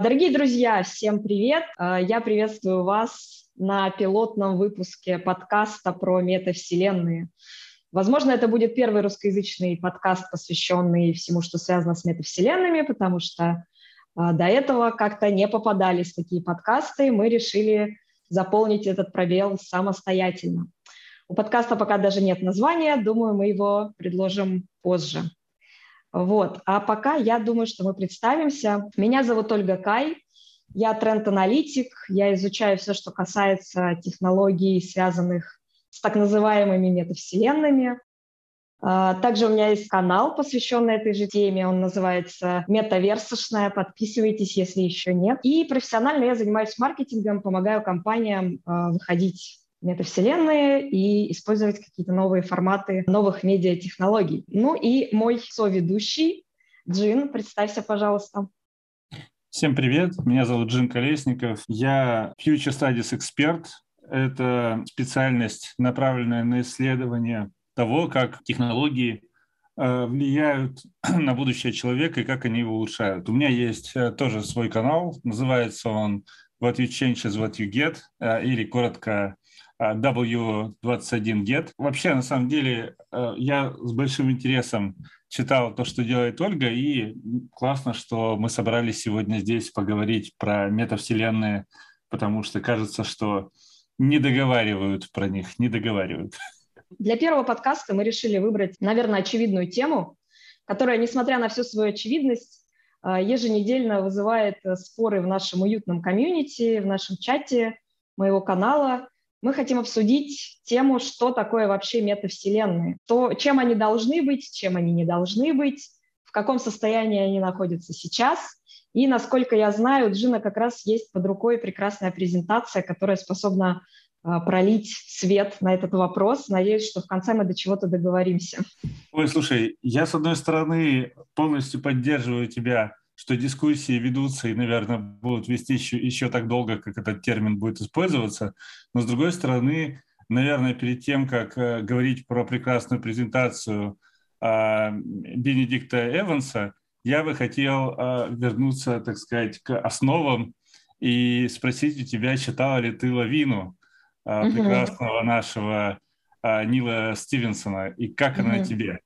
Дорогие друзья, всем привет! Э, я приветствую вас на пилотном выпуске подкаста про метавселенные. Возможно, это будет первый русскоязычный подкаст, посвященный всему, что связано с метавселенными, потому что э, до этого как-то не попадались такие подкасты, мы решили заполнить этот пробел самостоятельно. У подкаста пока даже нет названия, думаю, мы его предложим позже. Вот. А пока я думаю, что мы представимся. Меня зовут Ольга Кай, я тренд-аналитик, я изучаю все, что касается технологий, связанных с так называемыми метавселенными. А, также у меня есть канал, посвященный этой же теме. Он называется «Метаверсошная». Подписывайтесь, если еще нет. И профессионально я занимаюсь маркетингом, помогаю компаниям а, выходить метавселенные и использовать какие-то новые форматы новых медиатехнологий. Ну и мой соведущий Джин, представься, пожалуйста. Всем привет, меня зовут Джин Колесников, я Future Studies Expert. Это специальность, направленная на исследование того, как технологии э, влияют на будущее человека и как они его улучшают. У меня есть э, тоже свой канал, называется он What You Change is What You Get, э, или коротко W21Get. Вообще, на самом деле, э, я с большим интересом читал то, что делает Ольга, и классно, что мы собрались сегодня здесь поговорить про метавселенные, потому что кажется, что не договаривают про них, не договаривают. Для первого подкаста мы решили выбрать, наверное, очевидную тему, которая, несмотря на всю свою очевидность, э, еженедельно вызывает э, споры в нашем уютном комьюнити, в нашем чате моего канала – мы хотим обсудить тему, что такое вообще метавселенные, то, чем они должны быть, чем они не должны быть, в каком состоянии они находятся сейчас. И, насколько я знаю, у Джина как раз есть под рукой прекрасная презентация, которая способна а, пролить свет на этот вопрос. Надеюсь, что в конце мы до чего-то договоримся. Ой, слушай, я, с одной стороны, полностью поддерживаю тебя что дискуссии ведутся и, наверное, будут вести еще, еще так долго, как этот термин будет использоваться. Но, с другой стороны, наверное, перед тем, как э, говорить про прекрасную презентацию э, Бенедикта Эванса, я бы хотел э, вернуться, так сказать, к основам и спросить у тебя, читала ли ты «Лавину» э, прекрасного нашего э, Нила Стивенсона, и как mm она тебе?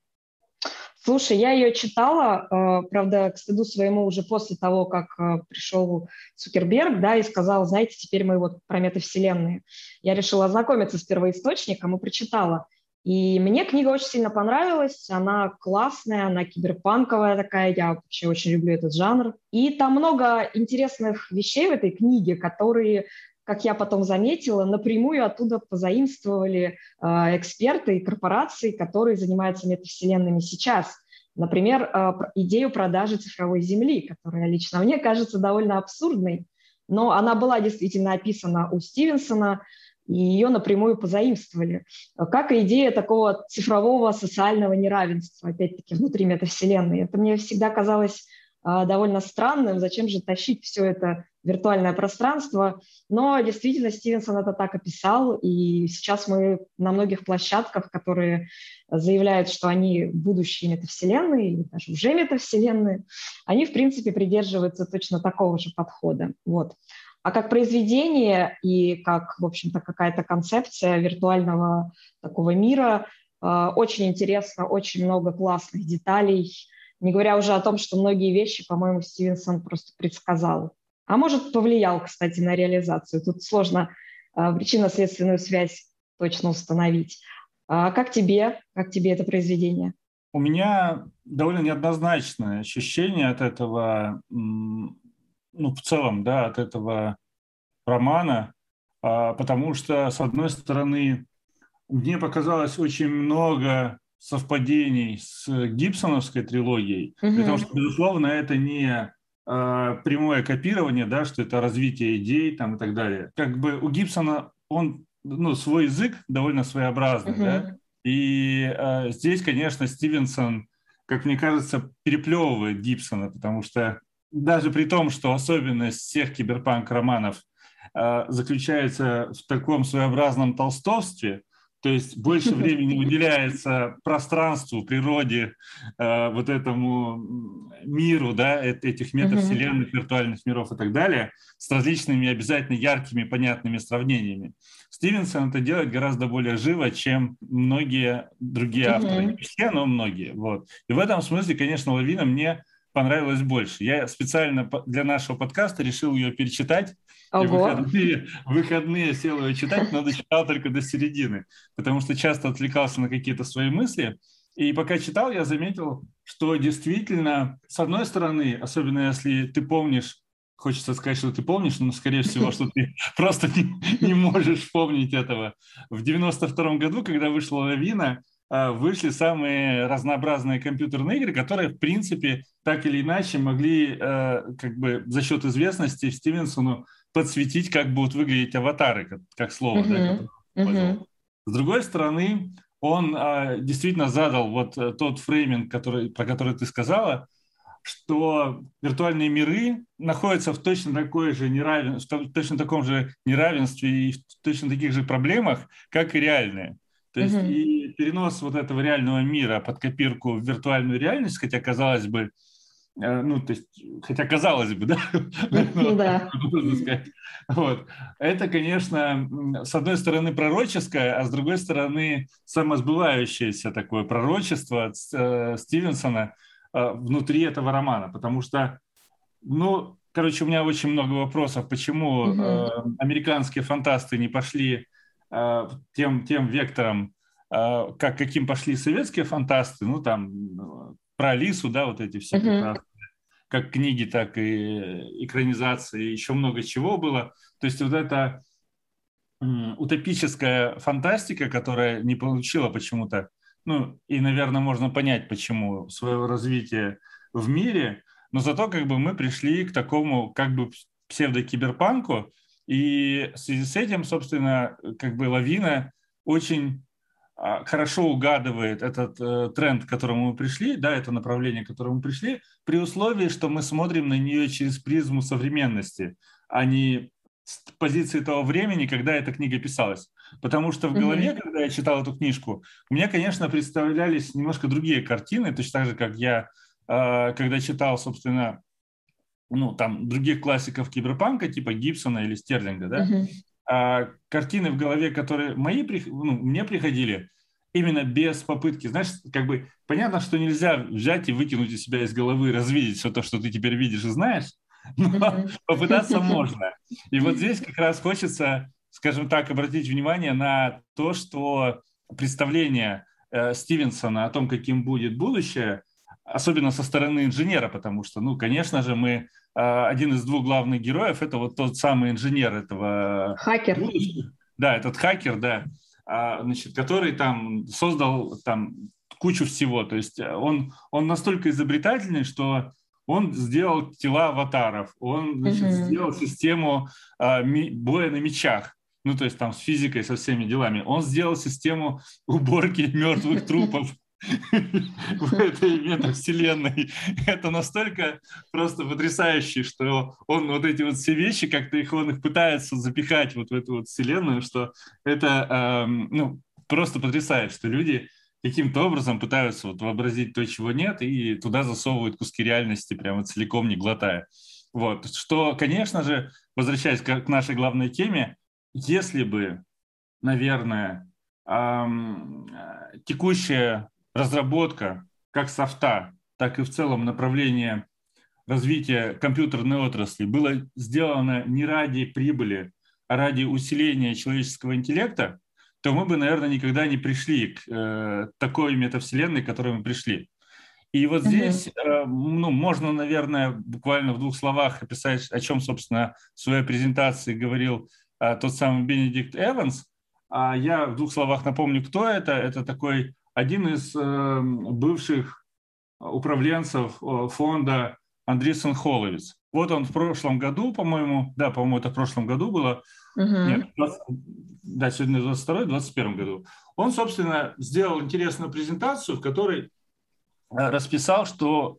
Слушай, я ее читала, э, правда, к стыду своему уже после того, как э, пришел Цукерберг, да, и сказал, знаете, теперь мы вот про метавселенные. Я решила ознакомиться с первоисточником и прочитала. И мне книга очень сильно понравилась, она классная, она киберпанковая такая, я вообще очень люблю этот жанр. И там много интересных вещей в этой книге, которые как я потом заметила, напрямую оттуда позаимствовали э, эксперты и корпорации, которые занимаются метавселенными сейчас. Например, э, идею продажи цифровой земли, которая лично мне кажется довольно абсурдной, но она была действительно описана у Стивенсона, и ее напрямую позаимствовали, как и идея такого цифрового социального неравенства, опять-таки, внутри метавселенной. Это мне всегда казалось довольно странным, зачем же тащить все это виртуальное пространство. Но действительно Стивенсон это так описал, и сейчас мы на многих площадках, которые заявляют, что они будущие метавселенные, или даже уже метавселенные, они, в принципе, придерживаются точно такого же подхода. Вот. А как произведение и как, в общем-то, какая-то концепция виртуального такого мира, э, очень интересно, очень много классных деталей, не говоря уже о том, что многие вещи, по-моему, Стивенсон просто предсказал. А может, повлиял, кстати, на реализацию. Тут сложно а, причинно-следственную связь точно установить. А как тебе, как тебе это произведение? У меня довольно неоднозначное ощущение от этого, ну, в целом, да, от этого романа, а, потому что, с одной стороны, мне показалось очень много совпадений с гибсоновской трилогией, угу. потому что, безусловно, это не э, прямое копирование, да, что это развитие идей там и так далее. Как бы у Гибсона он, ну, свой язык довольно своеобразный, uh-huh. да, и э, здесь, конечно, Стивенсон, как мне кажется, переплевывает Гибсона, потому что даже при том, что особенность всех киберпанк-романов э, заключается в таком своеобразном толстовстве, То есть больше времени уделяется пространству, природе, э, вот этому миру, да, этих метавселенных, виртуальных миров и так далее, с различными обязательно яркими, понятными сравнениями. Стивенсон это делает гораздо более живо, чем многие другие авторы. Не все, но многие. Вот. И в этом смысле, конечно, Лавина мне понравилось больше. Я специально для нашего подкаста решил ее перечитать. И выходные, выходные сел ее читать, но дочитал только до середины, потому что часто отвлекался на какие-то свои мысли. И пока читал, я заметил, что действительно, с одной стороны, особенно если ты помнишь, хочется сказать, что ты помнишь, но, скорее всего, что ты просто не, не можешь помнить этого. В 92 году, когда вышла «Лавина», а, вышли самые разнообразные компьютерные игры, которые, в принципе, так или иначе могли а, как бы за счет известности Стивенсону подсветить, как будут выглядеть аватары, как, как слово. Uh-huh. Да, uh-huh. С другой стороны, он а, действительно задал вот э, тот фрейминг, который, про который ты сказала, что виртуальные миры находятся в точно такой же неравенстве, в точно таком же неравенстве и в точно таких же проблемах, как и реальные. То есть угу. и перенос вот этого реального мира под копирку в виртуальную реальность, хотя казалось бы, ну, то есть, хотя казалось бы, да, ну да. Вот. Это, конечно, с одной стороны пророческое, а с другой стороны самосбывающееся такое пророчество э, Стивенсона э, внутри этого романа, потому что, ну, короче, у меня очень много вопросов, почему угу. американские фантасты не пошли Э, тем, тем вектором, э, как, каким пошли советские фантасты, ну, там, э, про Алису, да, вот эти все uh-huh. Как книги, так и экранизации, еще много чего было. То есть вот эта утопическая фантастика, которая не получила почему-то, ну, и, наверное, можно понять, почему, своего развития в мире, но зато как бы мы пришли к такому как бы псевдокиберпанку, и в связи с этим, собственно, как бы лавина очень хорошо угадывает этот э, тренд, к которому мы пришли, да, это направление, к которому мы пришли, при условии, что мы смотрим на нее через призму современности, а не с позиции того времени, когда эта книга писалась. Потому что в голове, mm-hmm. когда я читал эту книжку, у меня, конечно, представлялись немножко другие картины, точно так же, как я, э, когда читал, собственно, ну, там, других классиков киберпанка, типа Гибсона или Стерлинга, да, uh-huh. А картины в голове, которые мои, ну, мне приходили, именно без попытки, знаешь, как бы понятно, что нельзя взять и выкинуть из себя из головы, развидеть все то, что ты теперь видишь и знаешь, но попытаться можно. И вот здесь как раз хочется, скажем так, обратить внимание на то, что представление э, Стивенсона о том, каким будет будущее – особенно со стороны инженера, потому что, ну, конечно же, мы а, один из двух главных героев это вот тот самый инженер этого хакер. Да, этот хакер, да, а, значит, который там создал там кучу всего. То есть он он настолько изобретательный, что он сделал тела аватаров, он значит, угу. сделал систему а, ми, боя на мечах. Ну, то есть там с физикой, со всеми делами. Он сделал систему уборки мертвых трупов в этой метавселенной. Это настолько просто потрясающе, что он вот эти вот все вещи, как-то их он их пытается запихать вот в эту вот вселенную, что это эм, ну, просто потрясает, что люди каким-то образом пытаются вот вообразить то, чего нет, и туда засовывают куски реальности прямо целиком, не глотая. Вот. Что, конечно же, возвращаясь к нашей главной теме, если бы, наверное, эм, текущая разработка как софта, так и в целом направление развития компьютерной отрасли было сделано не ради прибыли, а ради усиления человеческого интеллекта, то мы бы, наверное, никогда не пришли к э, такой метавселенной, к которой мы пришли. И вот здесь э, ну, можно, наверное, буквально в двух словах описать, о чем, собственно, в своей презентации говорил э, тот самый Бенедикт Эванс. А я в двух словах напомню, кто это. Это такой один из э, бывших управленцев э, фонда Андресен Холовец. Вот он в прошлом году, по-моему, да, по-моему, это в прошлом году было, uh-huh. нет, 20, да, сегодня 22 21 году, он, собственно, сделал интересную презентацию, в которой э, расписал, что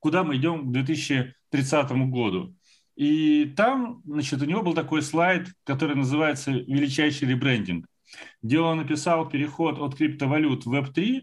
куда мы идем к 2030 году. И там, значит, у него был такой слайд, который называется «Величайший ребрендинг». Где он написал переход от криптовалют в Web3,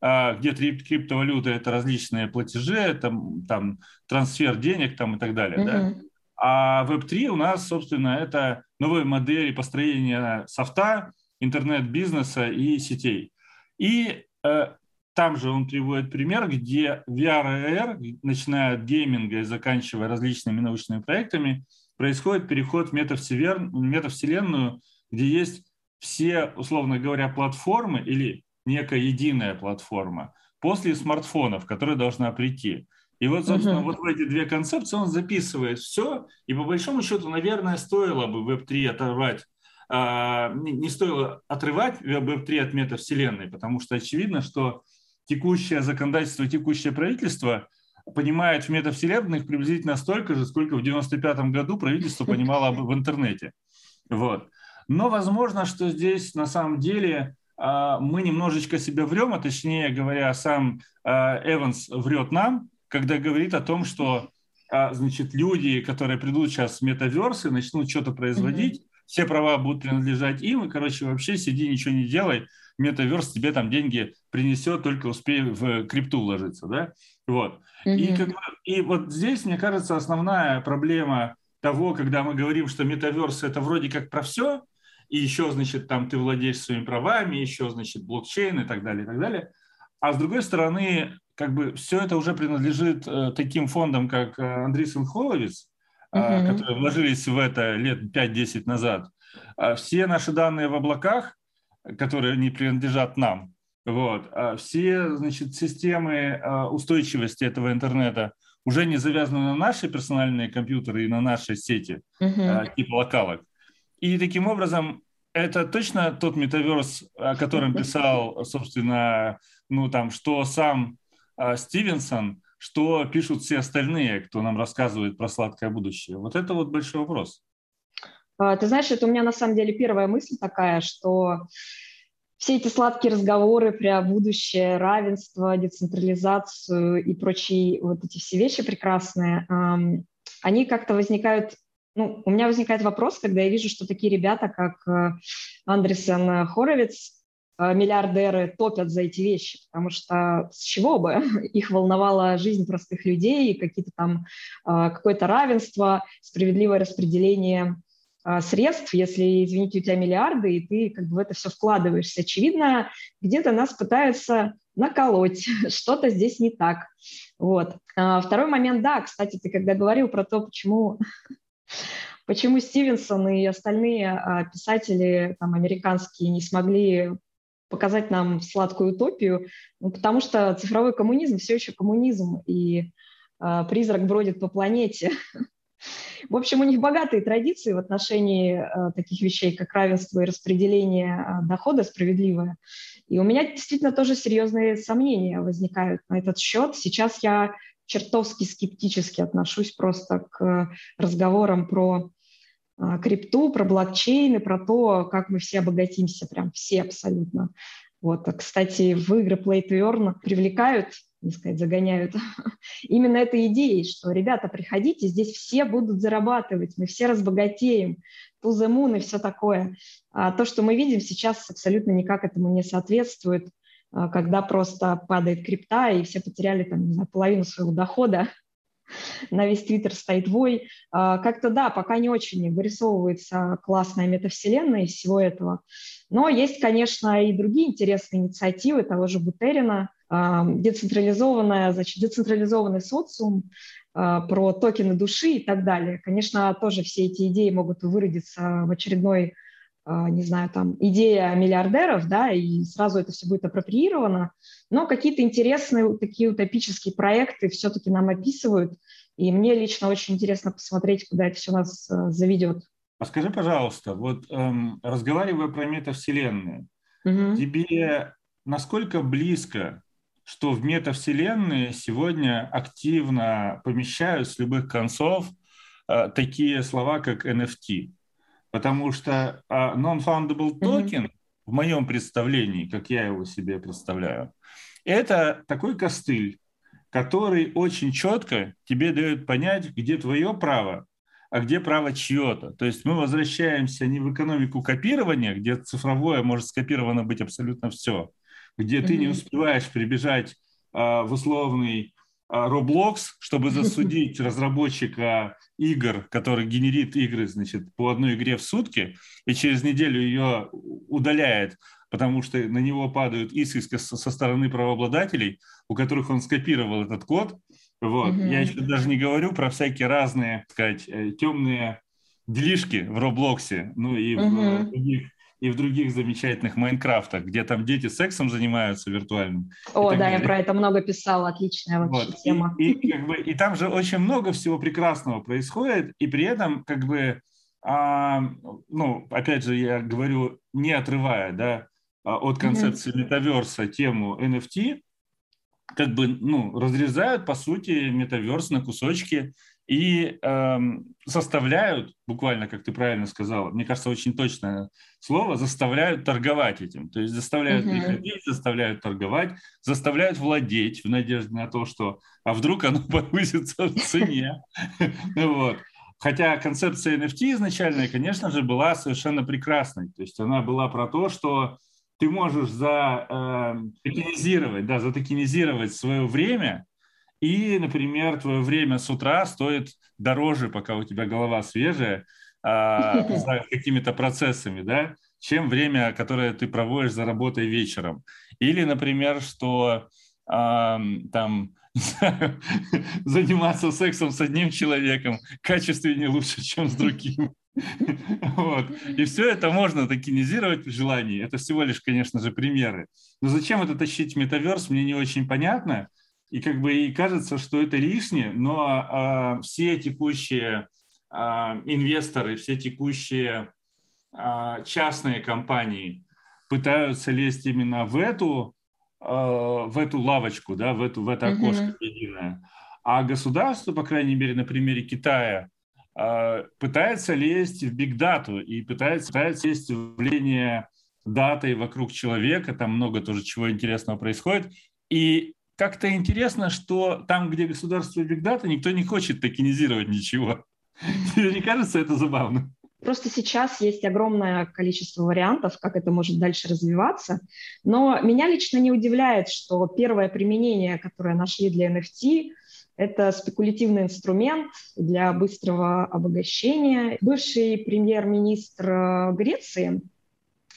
а, где криптовалюта – это различные платежи, там, там трансфер денег там, и так далее. Mm-hmm. Да? А Web3 у нас, собственно, это новые модели построения софта, интернет-бизнеса и сетей. И э, там же он приводит пример, где VR и AR, начиная от гейминга и заканчивая различными научными проектами, происходит переход в метавселенную, где есть все, условно говоря, платформы или некая единая платформа после смартфонов, которая должна прийти. И вот, собственно, uh-huh. вот в эти две концепции он записывает все, и по большому счету, наверное, стоило бы Web3 оторвать, а, не стоило отрывать Web3 от метавселенной, потому что очевидно, что текущее законодательство, текущее правительство понимает в метавселенных приблизительно столько же, сколько в 95 году правительство понимало в интернете. Вот. Но возможно, что здесь на самом деле а, мы немножечко себя врем, а точнее говоря, сам а, Эванс врет нам, когда говорит о том, что а, значит, люди, которые придут сейчас в метаверсы, начнут что-то производить, mm-hmm. все права будут принадлежать им, и, короче, вообще сиди, ничего не делай, метаверс тебе там деньги принесет, только успей в крипту вложиться, да? Вот. Mm-hmm. И, как, и вот здесь, мне кажется, основная проблема того, когда мы говорим, что метаверс это вроде как про все, и еще, значит, там ты владеешь своими правами, еще, значит, блокчейн и так далее, и так далее. А с другой стороны, как бы все это уже принадлежит э, таким фондам, как э, Андрейсен Холовец, uh-huh. которые вложились в это лет 5-10 назад. А все наши данные в облаках, которые не принадлежат нам, вот, а все значит, системы э, устойчивости этого интернета уже не завязаны на наши персональные компьютеры и на наши сети, uh-huh. типа локалок. И таким образом, это точно тот метаверс, о котором писал, собственно, ну там, что сам э, Стивенсон, что пишут все остальные, кто нам рассказывает про сладкое будущее. Вот это вот большой вопрос. А, ты знаешь, это у меня на самом деле первая мысль такая, что все эти сладкие разговоры про будущее, равенство, децентрализацию и прочие вот эти все вещи прекрасные, они как-то возникают ну, у меня возникает вопрос, когда я вижу, что такие ребята, как э, Андресен Хоровиц, э, миллиардеры топят за эти вещи, потому что с чего бы? Их волновала жизнь простых людей, какие-то там э, какое-то равенство, справедливое распределение средств, если, извините, у тебя миллиарды, и ты как бы в это все вкладываешься. Очевидно, где-то нас пытаются наколоть, что-то здесь не так. Вот. А второй момент, да, кстати, ты когда говорил про то, почему Почему Стивенсон и остальные а, писатели там, американские не смогли показать нам сладкую утопию? Ну, потому что цифровой коммунизм все еще коммунизм, и э, призрак бродит по планете. В общем, у них богатые традиции в отношении э, таких вещей, как равенство и распределение э, дохода справедливое. И у меня действительно тоже серьезные сомнения возникают на этот счет. Сейчас я чертовски скептически отношусь просто к разговорам про а, крипту, про блокчейны, про то, как мы все обогатимся, прям все абсолютно. Вот, кстати, в игры Play to Earn привлекают, не сказать, загоняют именно этой идеей, что, ребята, приходите, здесь все будут зарабатывать, мы все разбогатеем, to the moon и все такое. А то, что мы видим сейчас, абсолютно никак этому не соответствует. А, когда просто падает крипта, и все потеряли там, не знаю, половину своего дохода, на весь Твиттер стоит вой. А, как-то да, пока не очень вырисовывается классная метавселенная из всего этого. Но есть, конечно, и другие интересные инициативы того же Бутерина, а, децентрализованная, значит, децентрализованный социум, про токены души и так далее. Конечно, тоже все эти идеи могут выродиться в очередной не знаю, там, идея миллиардеров, да, и сразу это все будет апроприировано, но какие-то интересные такие утопические проекты все-таки нам описывают, и мне лично очень интересно посмотреть, куда это все нас э, заведет. А скажи, пожалуйста, вот эм, разговаривая про метавселенные, угу. тебе насколько близко, что в метавселенные сегодня активно помещают с любых концов э, такие слова, как NFT? Потому что uh, non-foundable token, mm-hmm. в моем представлении, как я его себе представляю, это такой костыль, который очень четко тебе дает понять, где твое право, а где право чье-то. То есть мы возвращаемся не в экономику копирования, где цифровое может скопировано быть абсолютно все, где mm-hmm. ты не успеваешь прибежать а, в условный а, Roblox, чтобы засудить разработчика игр, который генерит игры, значит, по одной игре в сутки, и через неделю ее удаляет, потому что на него падают иски со стороны правообладателей, у которых он скопировал этот код. Вот. Mm-hmm. Я еще даже не говорю про всякие разные, так сказать, э, темные делишки в Роблоксе, ну и mm-hmm. в других и в других замечательных Майнкрафтах, где там дети сексом занимаются виртуальным. О, да, далее. я про это много писала, отличная вообще вот. тема. И, и, как бы, и там же очень много всего прекрасного происходит, и при этом, как бы, а, ну, опять же, я говорю, не отрывая, да, а, от концепции метаверса тему NFT, как бы, ну, разрезают, по сути, метаверс на кусочки, и эм, заставляют, буквально, как ты правильно сказала, мне кажется, очень точное слово, заставляют торговать этим. То есть заставляют uh-huh. приходить, заставляют торговать, заставляют владеть в надежде на то, что а вдруг оно повысится в цене. Вот. Хотя концепция NFT изначальная, конечно же, была совершенно прекрасной. То есть она была про то, что ты можешь за э, токенизировать, да, затокенизировать свое время и, например, твое время с утра стоит дороже, пока у тебя голова свежая, а, за какими-то процессами, да, чем время, которое ты проводишь за работой вечером. Или, например, что там заниматься сексом с одним человеком качественнее лучше, чем с другим. Вот. И все это можно токенизировать в желании. Это всего лишь, конечно же, примеры. Но зачем это тащить в метаверс, мне не очень понятно. И как бы и кажется, что это лишнее, но а, все текущие а, инвесторы, все текущие а, частные компании пытаются лезть именно в эту, а, в эту лавочку, да, в, эту, в это окошко mm-hmm. единое. А государство, по крайней мере, на примере Китая, а, пытается лезть в бигдату и пытается, пытается лезть в явление датой вокруг человека, там много тоже чего интересного происходит. И как-то интересно, что там, где государство и бигдата, никто не хочет токенизировать ничего. Тебе не кажется это забавно? Просто сейчас есть огромное количество вариантов, как это может дальше развиваться. Но меня лично не удивляет, что первое применение, которое нашли для NFT, это спекулятивный инструмент для быстрого обогащения. Бывший премьер-министр э, Греции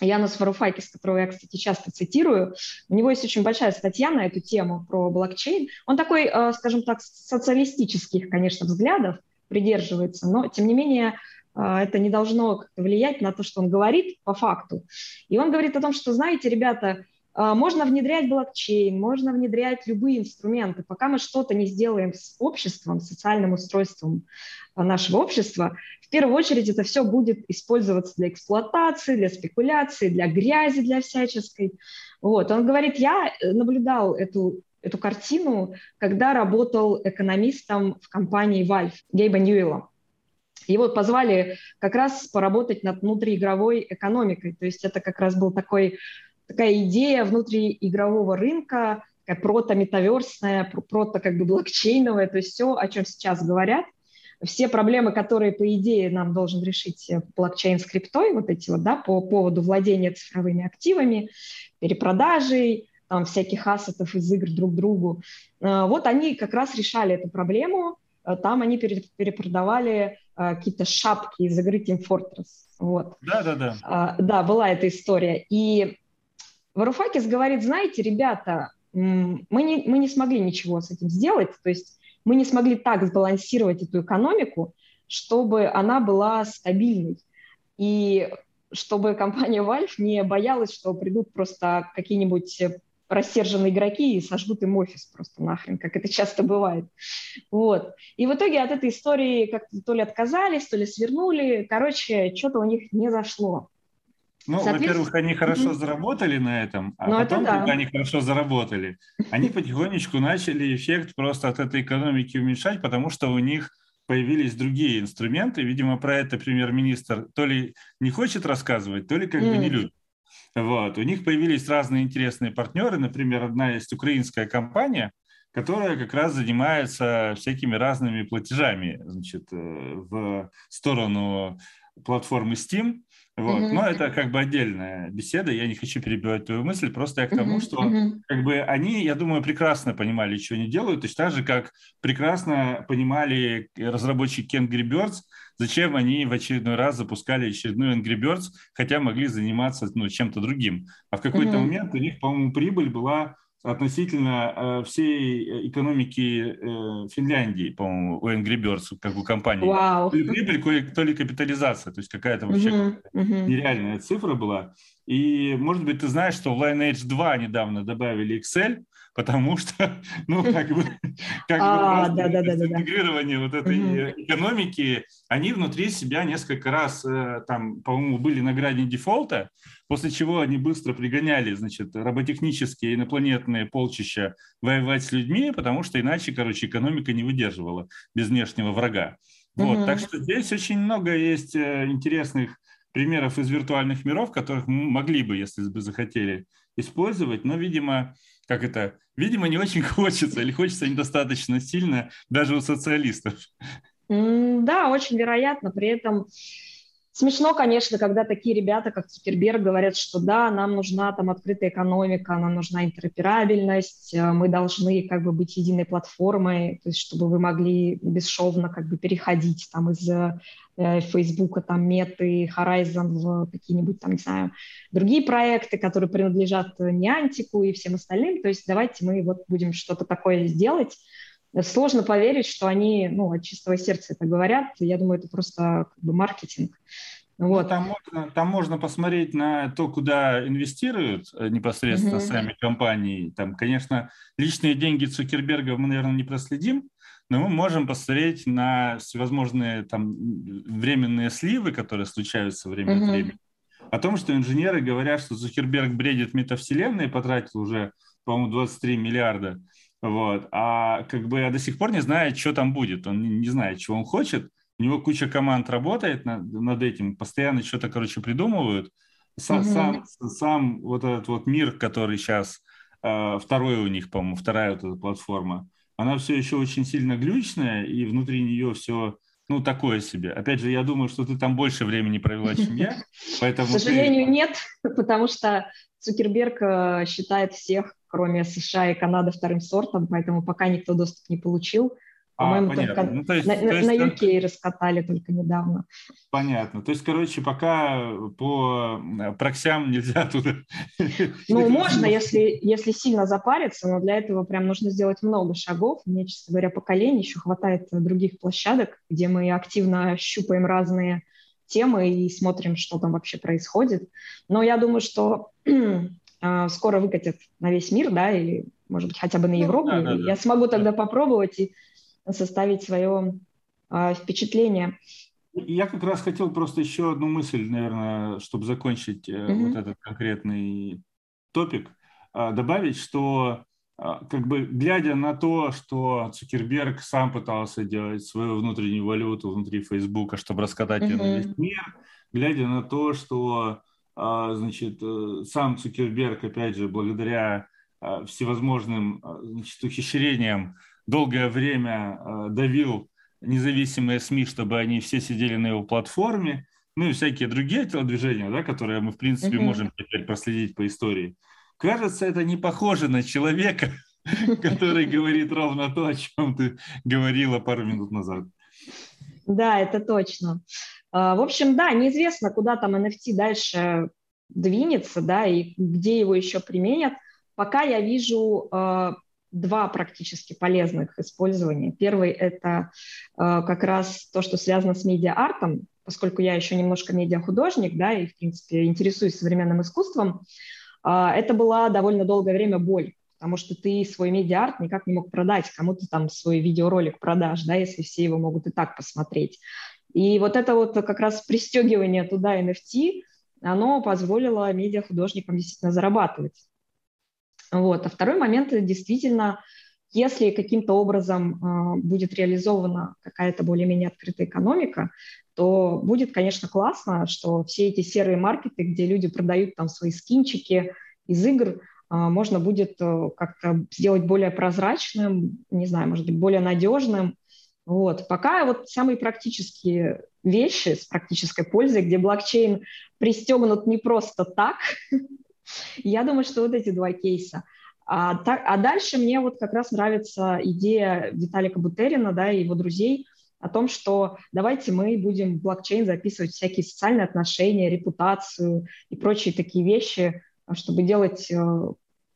Янус Варуфакис, которого я, кстати, часто цитирую, у него есть очень большая статья на эту тему про блокчейн. Он такой, э, скажем так, социалистических, конечно, взглядов придерживается, но, тем не менее, э, это не должно влиять на то, что он говорит по факту. И он говорит о том, что, знаете, ребята, можно внедрять блокчейн, можно внедрять любые инструменты. Пока мы что-то не сделаем с обществом, социальным устройством нашего общества, в первую очередь это все будет использоваться для эксплуатации, для спекуляции, для грязи, для всяческой. Вот. Он говорит, я наблюдал эту, эту картину, когда работал экономистом в компании Valve Гейба Ньюэлла. Его позвали как раз поработать над внутриигровой экономикой. То есть это как раз был такой, такая идея внутриигрового рынка, такая прото-метаверсная, прото как бы блокчейновая, то есть все, о чем сейчас говорят все проблемы, которые, по идее, нам должен решить э, блокчейн с криптой, вот эти вот, да, по поводу владения цифровыми активами, перепродажей, там, всяких ассетов из игр друг другу. Э, вот они как раз решали эту проблему. Э, там они перепродавали какие-то шапки из игры Team Fortress. Вот. Да, да, да. Да, была эта история. И Варуфакис говорит, знаете, ребята, мы не, мы не смогли ничего с этим сделать, то есть мы не смогли так сбалансировать эту экономику, чтобы она была стабильной. И чтобы компания Valve не боялась, что придут просто какие-нибудь рассерженные игроки и сожгут им офис просто нахрен, как это часто бывает. Вот. И в итоге от этой истории как-то то ли отказались, то ли свернули. Короче, что-то у них не зашло. Ну, во-первых, они хорошо заработали на этом, а ну, потом, да. когда они хорошо заработали, они потихонечку начали эффект просто от этой экономики уменьшать, потому что у них появились другие инструменты. Видимо, про это премьер-министр то ли не хочет рассказывать, то ли как mm. бы не любит. Вот. У них появились разные интересные партнеры. Например, одна есть украинская компания, которая как раз занимается всякими разными платежами значит, э, в сторону платформы Steam. Вот. Mm-hmm. Но это как бы отдельная беседа, я не хочу перебивать твою мысль, просто я к тому, mm-hmm. что mm-hmm. как бы они, я думаю, прекрасно понимали, что они делают, то есть так же, как прекрасно понимали разработчики Angry Birds, зачем они в очередной раз запускали очередной Angry Birds, хотя могли заниматься ну, чем-то другим. А в какой-то mm-hmm. момент у них, по-моему, прибыль была относительно э, всей экономики э, Финляндии, по-моему, у Angry Birds, как у компании. Wow. То ли прибыль, то ли капитализация, то есть какая-то вообще uh-huh, uh-huh. нереальная цифра была. И, может быть, ты знаешь, что в Lineage 2 недавно добавили Excel, потому что, ну, как бы, как а, бы да, да, да, интегрирование вот этой угу. экономики, они внутри себя несколько раз, э, там, по-моему, были на грани дефолта, после чего они быстро пригоняли, значит, роботехнические инопланетные полчища воевать с людьми, потому что иначе, короче, экономика не выдерживала без внешнего врага. Вот, угу. так что здесь очень много есть э, интересных примеров из виртуальных миров, которых мы могли бы, если бы захотели, использовать, но, видимо, как это, видимо, не очень хочется или хочется недостаточно сильно даже у социалистов. Да, очень вероятно. При этом Смешно, конечно, когда такие ребята, как Цукерберг, говорят, что да, нам нужна там открытая экономика, нам нужна интероперабельность, э, мы должны как бы быть единой платформой, то есть чтобы вы могли бесшовно как бы переходить там из э, Фейсбука, там, Меты, Horizon в какие-нибудь там, не знаю, другие проекты, которые принадлежат Niantic и всем остальным. То есть давайте мы вот будем что-то такое сделать, Сложно поверить, что они ну, от чистого сердца это говорят. Я думаю, это просто как бы маркетинг. Ну, вот. Ну, там, можно, там можно посмотреть на то, куда инвестируют э, непосредственно угу. сами компании. Там, конечно, личные деньги Цукерберга мы, наверное, не проследим, но мы можем посмотреть на всевозможные там временные сливы, которые случаются время угу. от времени. О том, что инженеры говорят, что Цукерберг бредит метавселенной, потратил уже, по-моему, 23 миллиарда вот. А как бы я до сих пор не знаю, что там будет. Он не знает, чего он хочет. У него куча команд работает над, над этим, постоянно что-то, короче, придумывают. Сам, угу. сам, сам вот этот вот мир, который сейчас э, второй у них, по-моему, вторая вот эта платформа, она все еще очень сильно глючная, и внутри нее все, ну, такое себе. Опять же, я думаю, что ты там больше времени провела, чем я. Поэтому К сожалению, ты... нет, потому что Цукерберг э, считает всех кроме США и Канады вторым сортом, поэтому пока никто доступ не получил. А, По-моему, а, только ну, то есть, на, то есть, на UK раскатали только недавно. Понятно. То есть, короче, пока по э, проксям нельзя туда... Ну, можно, если, если сильно запариться, но для этого прям нужно сделать много шагов. Мне, честно говоря, поколений еще хватает других площадок, где мы активно щупаем разные темы и смотрим, что там вообще происходит. Но я думаю, что А, скоро выкатят на весь мир, да, или, может быть, хотя бы на ну, Европу, ну, да, да, я смогу тогда попробовать и составить свое а, впечатление. Я как раз хотел просто еще одну мысль, наверное, чтобы закончить mm-hmm. вот этот конкретный топик, а, добавить, что как бы глядя на то, что Цукерберг сам пытался делать свою внутреннюю валюту внутри Фейсбука, чтобы раскатать mm-hmm. ее на весь мир, глядя на то, что значит, э, сам Цукерберг, опять же, благодаря а, всевозможным а, значит, ухищрениям долгое время давил независимые СМИ, чтобы они все сидели на его платформе, ну и всякие другие телодвижения, да, которые мы, в принципе, mm-hmm. можем теперь проследить по истории. Кажется, это не похоже на человека, который говорит ровно то, о чем ты говорила пару минут назад. Да, это точно. А, в общем, да, неизвестно, куда там NFT дальше двинется, да, и где его еще применят. Пока я вижу э, два практически полезных использования. Первый – это э, как раз то, что связано с медиа-артом, поскольку я еще немножко медиа-художник, да, и, в принципе, интересуюсь современным искусством, это была довольно долгое время боль, потому что ты свой медиа-арт никак не мог продать, кому ты там свой видеоролик продашь, да, если все его могут и так посмотреть. И вот это вот как раз пристегивание туда NFT, оно позволило медиахудожникам действительно зарабатывать. Вот. А второй момент – действительно, если каким-то образом э, будет реализована какая-то более-менее открытая экономика, то будет, конечно, классно, что все эти серые маркеты, где люди продают там свои скинчики из игр, можно будет как-то сделать более прозрачным, не знаю, может быть, более надежным. Вот. Пока вот самые практические вещи с практической пользой, где блокчейн пристегнут не просто так, я думаю, что вот эти два кейса. А, так, а дальше мне вот как раз нравится идея Виталика Бутерина да, и его друзей о том, что давайте мы будем в блокчейн записывать всякие социальные отношения, репутацию и прочие такие вещи, чтобы делать э,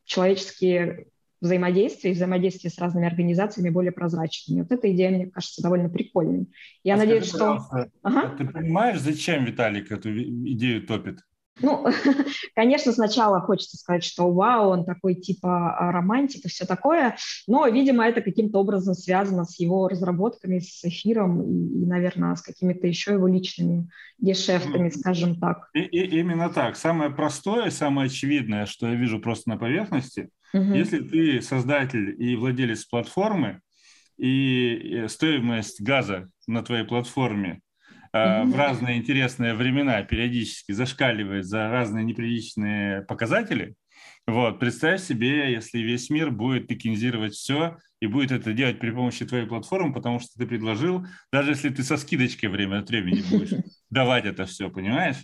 человеческие взаимодействия и взаимодействия с разными организациями более прозрачными. Вот эта идея, мне кажется, довольно прикольной. Я а надеюсь, что... Ага. Ты понимаешь, зачем Виталик эту идею топит? Ну, конечно, сначала хочется сказать, что вау, он такой типа а, романтик и все такое, но, видимо, это каким-то образом связано с его разработками, с эфиром и, и наверное, с какими-то еще его личными гешефтами, скажем так. И, и, именно так. Самое простое, самое очевидное, что я вижу просто на поверхности, угу. если ты создатель и владелец платформы, и стоимость газа на твоей платформе Э, в разные интересные времена периодически зашкаливает за разные неприличные показатели, вот, представь себе, если весь мир будет токенизировать все и будет это делать при помощи твоей платформы, потому что ты предложил, даже если ты со скидочкой время от времени будешь давать это все, понимаешь?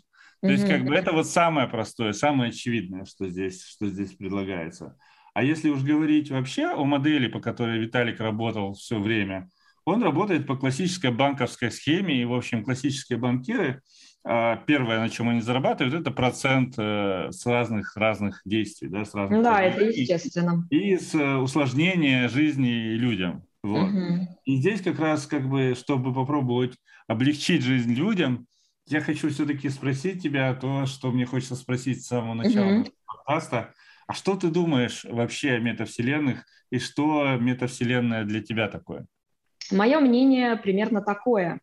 То есть как бы это вот самое простое, самое очевидное, что здесь, что здесь предлагается. А если уж говорить вообще о модели, по которой Виталик работал все время, он работает по классической банковской схеме, и, в общем, классические банкиры, а, первое, на чем они зарабатывают, это процент э, с разных разных действий, да, с разных. Да, это естественно. И с э, усложнения жизни людям. Вот. Угу. И здесь как раз, как бы, чтобы попробовать облегчить жизнь людям, я хочу все-таки спросить тебя то, что мне хочется спросить с самого начала угу. подкаста. А что ты думаешь вообще о метавселенных и что метавселенная для тебя такое? Мое мнение примерно такое.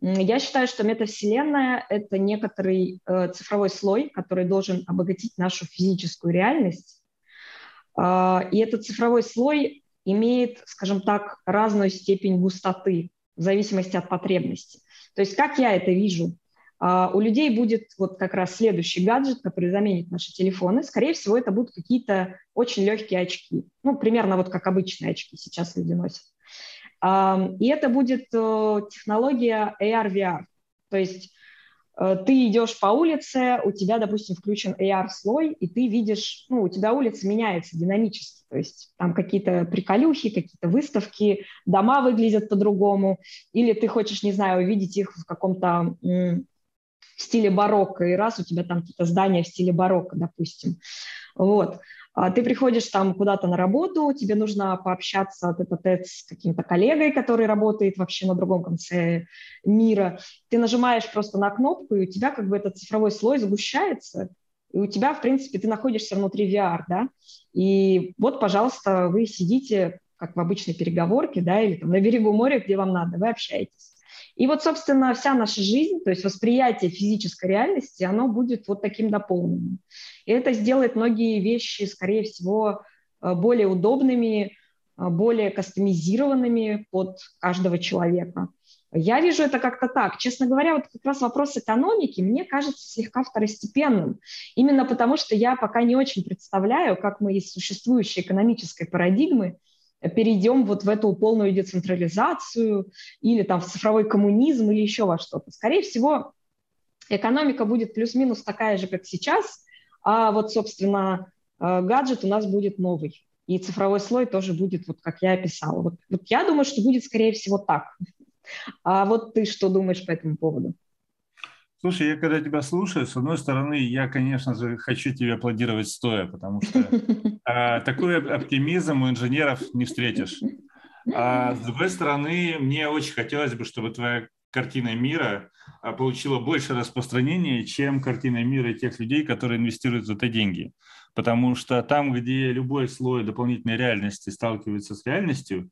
Я считаю, что метавселенная — это некоторый э, цифровой слой, который должен обогатить нашу физическую реальность. Э, и этот цифровой слой имеет, скажем так, разную степень густоты в зависимости от потребности. То есть как я это вижу? Uh, у людей будет вот как раз следующий гаджет, который заменит наши телефоны. Скорее всего, это будут какие-то очень легкие очки. Ну, примерно вот как обычные очки сейчас люди носят. И это будет э, технология AR-VR. То есть э, ты идешь по улице, у тебя, допустим, включен AR-слой, и ты видишь, ну, у тебя улица меняется динамически. То есть там какие-то приколюхи, какие-то выставки, дома выглядят по-другому, или ты хочешь, не знаю, увидеть их в каком-то в стиле барокко, и раз у тебя там какие-то здания в стиле барокко, допустим. Вот. А ты приходишь там куда-то на работу, тебе нужно пообщаться тет с каким-то коллегой, который работает вообще на другом конце мира. Ты нажимаешь просто на кнопку, и у тебя как бы этот цифровой слой сгущается, и у тебя, в принципе, ты находишься внутри VR, да, и вот, пожалуйста, вы сидите, как в обычной переговорке, да, или там на берегу моря, где вам надо, вы общаетесь. И вот, собственно, вся наша жизнь, то есть восприятие физической реальности, оно будет вот таким дополненным. И это сделает многие вещи, скорее всего, э, более удобными, э, более кастомизированными под каждого человека. Я вижу это как-то так. Честно говоря, вот как раз вопрос экономики мне кажется слегка второстепенным. Именно потому, что я пока не очень представляю, как мы из существующей экономической парадигмы перейдем вот в эту полную децентрализацию или там в цифровой коммунизм или еще во что-то. Скорее всего, экономика будет плюс-минус такая же, как сейчас, а вот, собственно, э, гаджет у нас будет новый. И цифровой слой тоже будет, вот как я описала. Вот, вот я думаю, что будет, скорее всего, так. А вот ты что думаешь по этому поводу? Слушай, я когда тебя слушаю, с одной стороны, я, конечно же, хочу тебе аплодировать стоя, потому что э, такой оптимизм у инженеров не встретишь. А с другой стороны, мне очень хотелось бы, чтобы твоя картина мира а, получила больше распространения, чем картина мира тех людей, которые инвестируют в это деньги. Потому что там, где любой слой дополнительной реальности сталкивается с реальностью,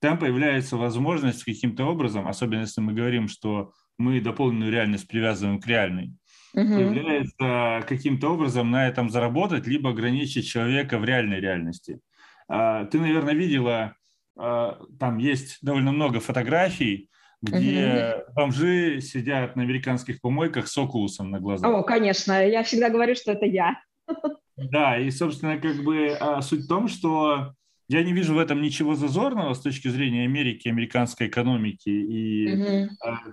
там появляется возможность каким-то образом, особенно если мы говорим, что мы дополненную реальность привязываем к реальной, угу. является каким-то образом на этом заработать, либо ограничить человека в реальной реальности. А, ты, наверное, видела, а, там есть довольно много фотографий, где угу. бомжи сидят на американских помойках с окулусом на глазах. О, конечно, я всегда говорю, что это я. Да, и, собственно, как бы а, суть в том, что я не вижу в этом ничего зазорного с точки зрения Америки, американской экономики и mm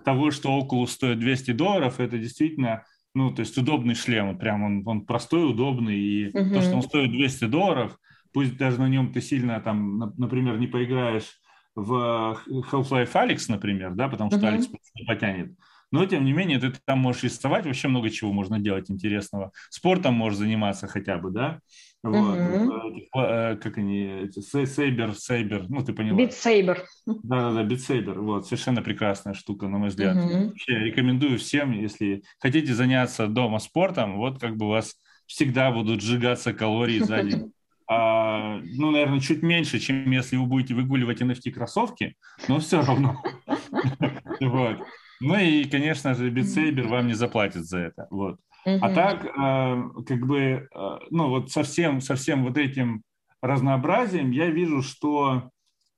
того, что Oculus стоит 200 долларов, это действительно, ну, то есть удобный шлем, прям он, он простой, удобный, и mm то, что он стоит 200 долларов, пусть даже на нем ты сильно там, например, не поиграешь в Half-Life Alyx, например, да, потому что mm Alyx не потянет, но, тем не менее, ты там можешь рисовать, вообще много чего можно делать интересного. Спортом можешь заниматься хотя бы, да? Вот. Uh-huh. Как они, Сейбер, Сейбер, ну ты поняла. Битсейбер. Да-да-да, Битсейбер, вот, совершенно прекрасная штука, на мой взгляд. Uh-huh. Вообще рекомендую всем, если хотите заняться дома спортом, вот как бы у вас всегда будут сжигаться калории за день. А, ну, наверное, чуть меньше, чем если вы будете выгуливать NFT-кроссовки, но все равно. Ну и, конечно же, битсейбер вам не заплатит за это. Вот. Uh-huh. А так, э, как бы, э, ну вот совсем, совсем вот этим разнообразием я вижу, что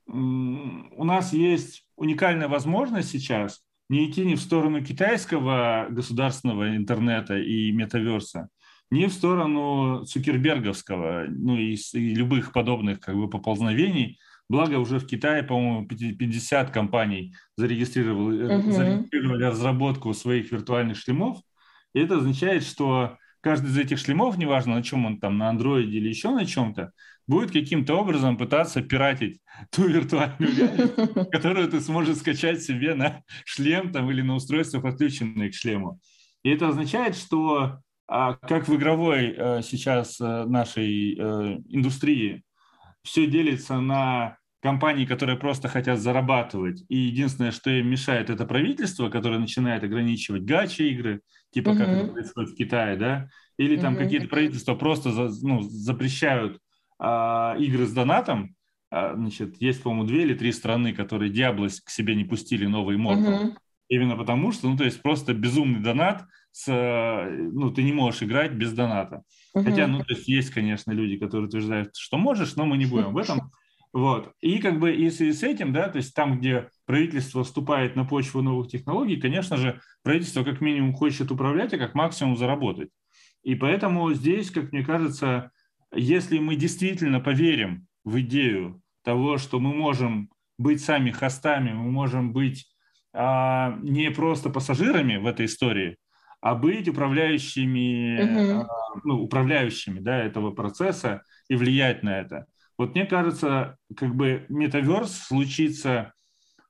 э, у нас есть уникальная возможность сейчас не идти ни в сторону китайского государственного интернета и метаверса, ни в сторону Цукерберговского, ну и, и любых подобных как бы поползновений, Благо уже в Китае, по-моему, 50 компаний зарегистрировали, uh-huh. зарегистрировали разработку своих виртуальных шлемов. И это означает, что каждый из этих шлемов, неважно на чем он там, на андроиде или еще на чем-то, будет каким-то образом пытаться пиратить ту виртуальную реальность, которую ты сможешь скачать себе на шлем там, или на устройство, подключенное к шлему. И это означает, что а, как в игровой а, сейчас а, нашей а, индустрии все делится на компании, которые просто хотят зарабатывать, и единственное, что им мешает, это правительство, которое начинает ограничивать гачи-игры, типа uh-huh. как это происходит в Китае, да, или там uh-huh. какие-то правительства просто за, ну, запрещают а, игры с донатом, а, значит, есть, по-моему, две или три страны, которые Diablo к себе не пустили новый Immortal, uh-huh. именно потому что, ну, то есть просто безумный донат, с, ну, ты не можешь играть без доната. Угу. Хотя, ну, то есть есть, конечно, люди, которые утверждают, что можешь, но мы не будем в этом. Вот. И как бы и с этим, да, то есть там, где правительство вступает на почву новых технологий, конечно же, правительство как минимум хочет управлять, а как максимум заработать. И поэтому здесь, как мне кажется, если мы действительно поверим в идею того, что мы можем быть сами хостами, мы можем быть а, не просто пассажирами в этой истории, а быть управляющими, угу. ну, управляющими да, этого процесса и влиять на это. Вот мне кажется, как бы метаверс случится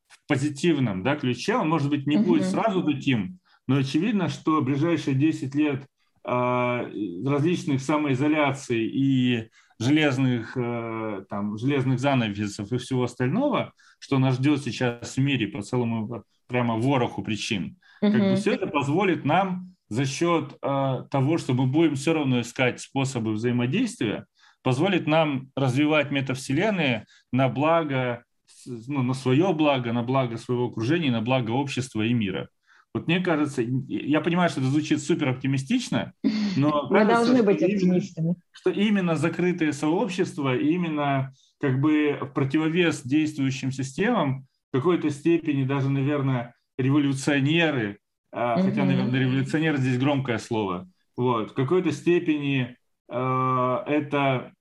в позитивном да, ключе, он, может быть, не угу. будет сразу таким, но очевидно, что в ближайшие 10 лет э, различных самоизоляций и железных, э, там, железных занавесов и всего остального, что нас ждет сейчас в мире по целому прямо вороху причин, как бы все это позволит нам за счет э, того, что мы будем все равно искать способы взаимодействия, позволит нам развивать метавселенные на благо, ну, на свое благо, на благо своего окружения, на благо общества и мира. Вот мне кажется, я понимаю, что это звучит супер оптимистично, но мы кажется, должны быть оптимистами. Именно, что именно закрытые сообщества, именно как бы противовес действующим системам, в какой-то степени даже, наверное, революционеры, mm-hmm. хотя, наверное, революционер здесь громкое слово, вот, в какой-то степени э, это,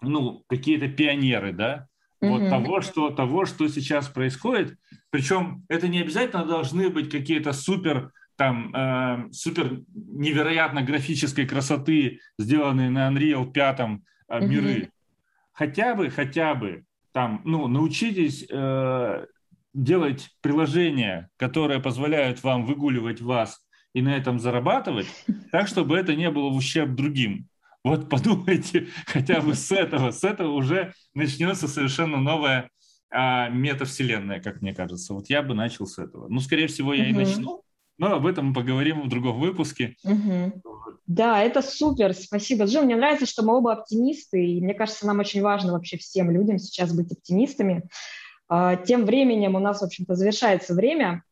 ну, какие-то пионеры, да, mm-hmm. вот того, что, того, что сейчас происходит, причем это не обязательно должны быть какие-то супер там э, супер невероятно графической красоты, сделанные на Unreal 5 э, миры. Mm-hmm. Хотя бы, хотя бы там, ну, научитесь э, делать приложения, которые позволяют вам выгуливать вас и на этом зарабатывать, так, чтобы это не было в ущерб другим. Вот подумайте хотя бы с этого. С этого уже начнется совершенно новая а, метавселенная, как мне кажется. Вот я бы начал с этого. Ну, скорее всего, я угу. и начну, но об этом мы поговорим в другом выпуске. Угу. Да, это супер, спасибо, Джим. Мне нравится, что мы оба оптимисты, и мне кажется, нам очень важно вообще всем людям сейчас быть оптимистами. А, тем временем у нас, в общем-то, завершается время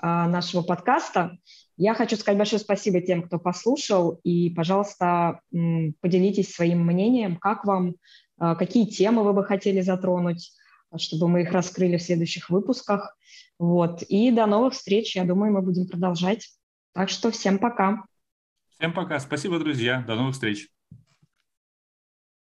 а, нашего подкаста. Я хочу сказать большое спасибо тем, кто послушал, и, пожалуйста, поделитесь своим мнением, как вам, а, какие темы вы бы хотели затронуть, чтобы мы их раскрыли в следующих выпусках. Вот. И до новых встреч. Я думаю, мы будем продолжать. Так что всем пока. Всем пока. Спасибо, друзья. До новых встреч.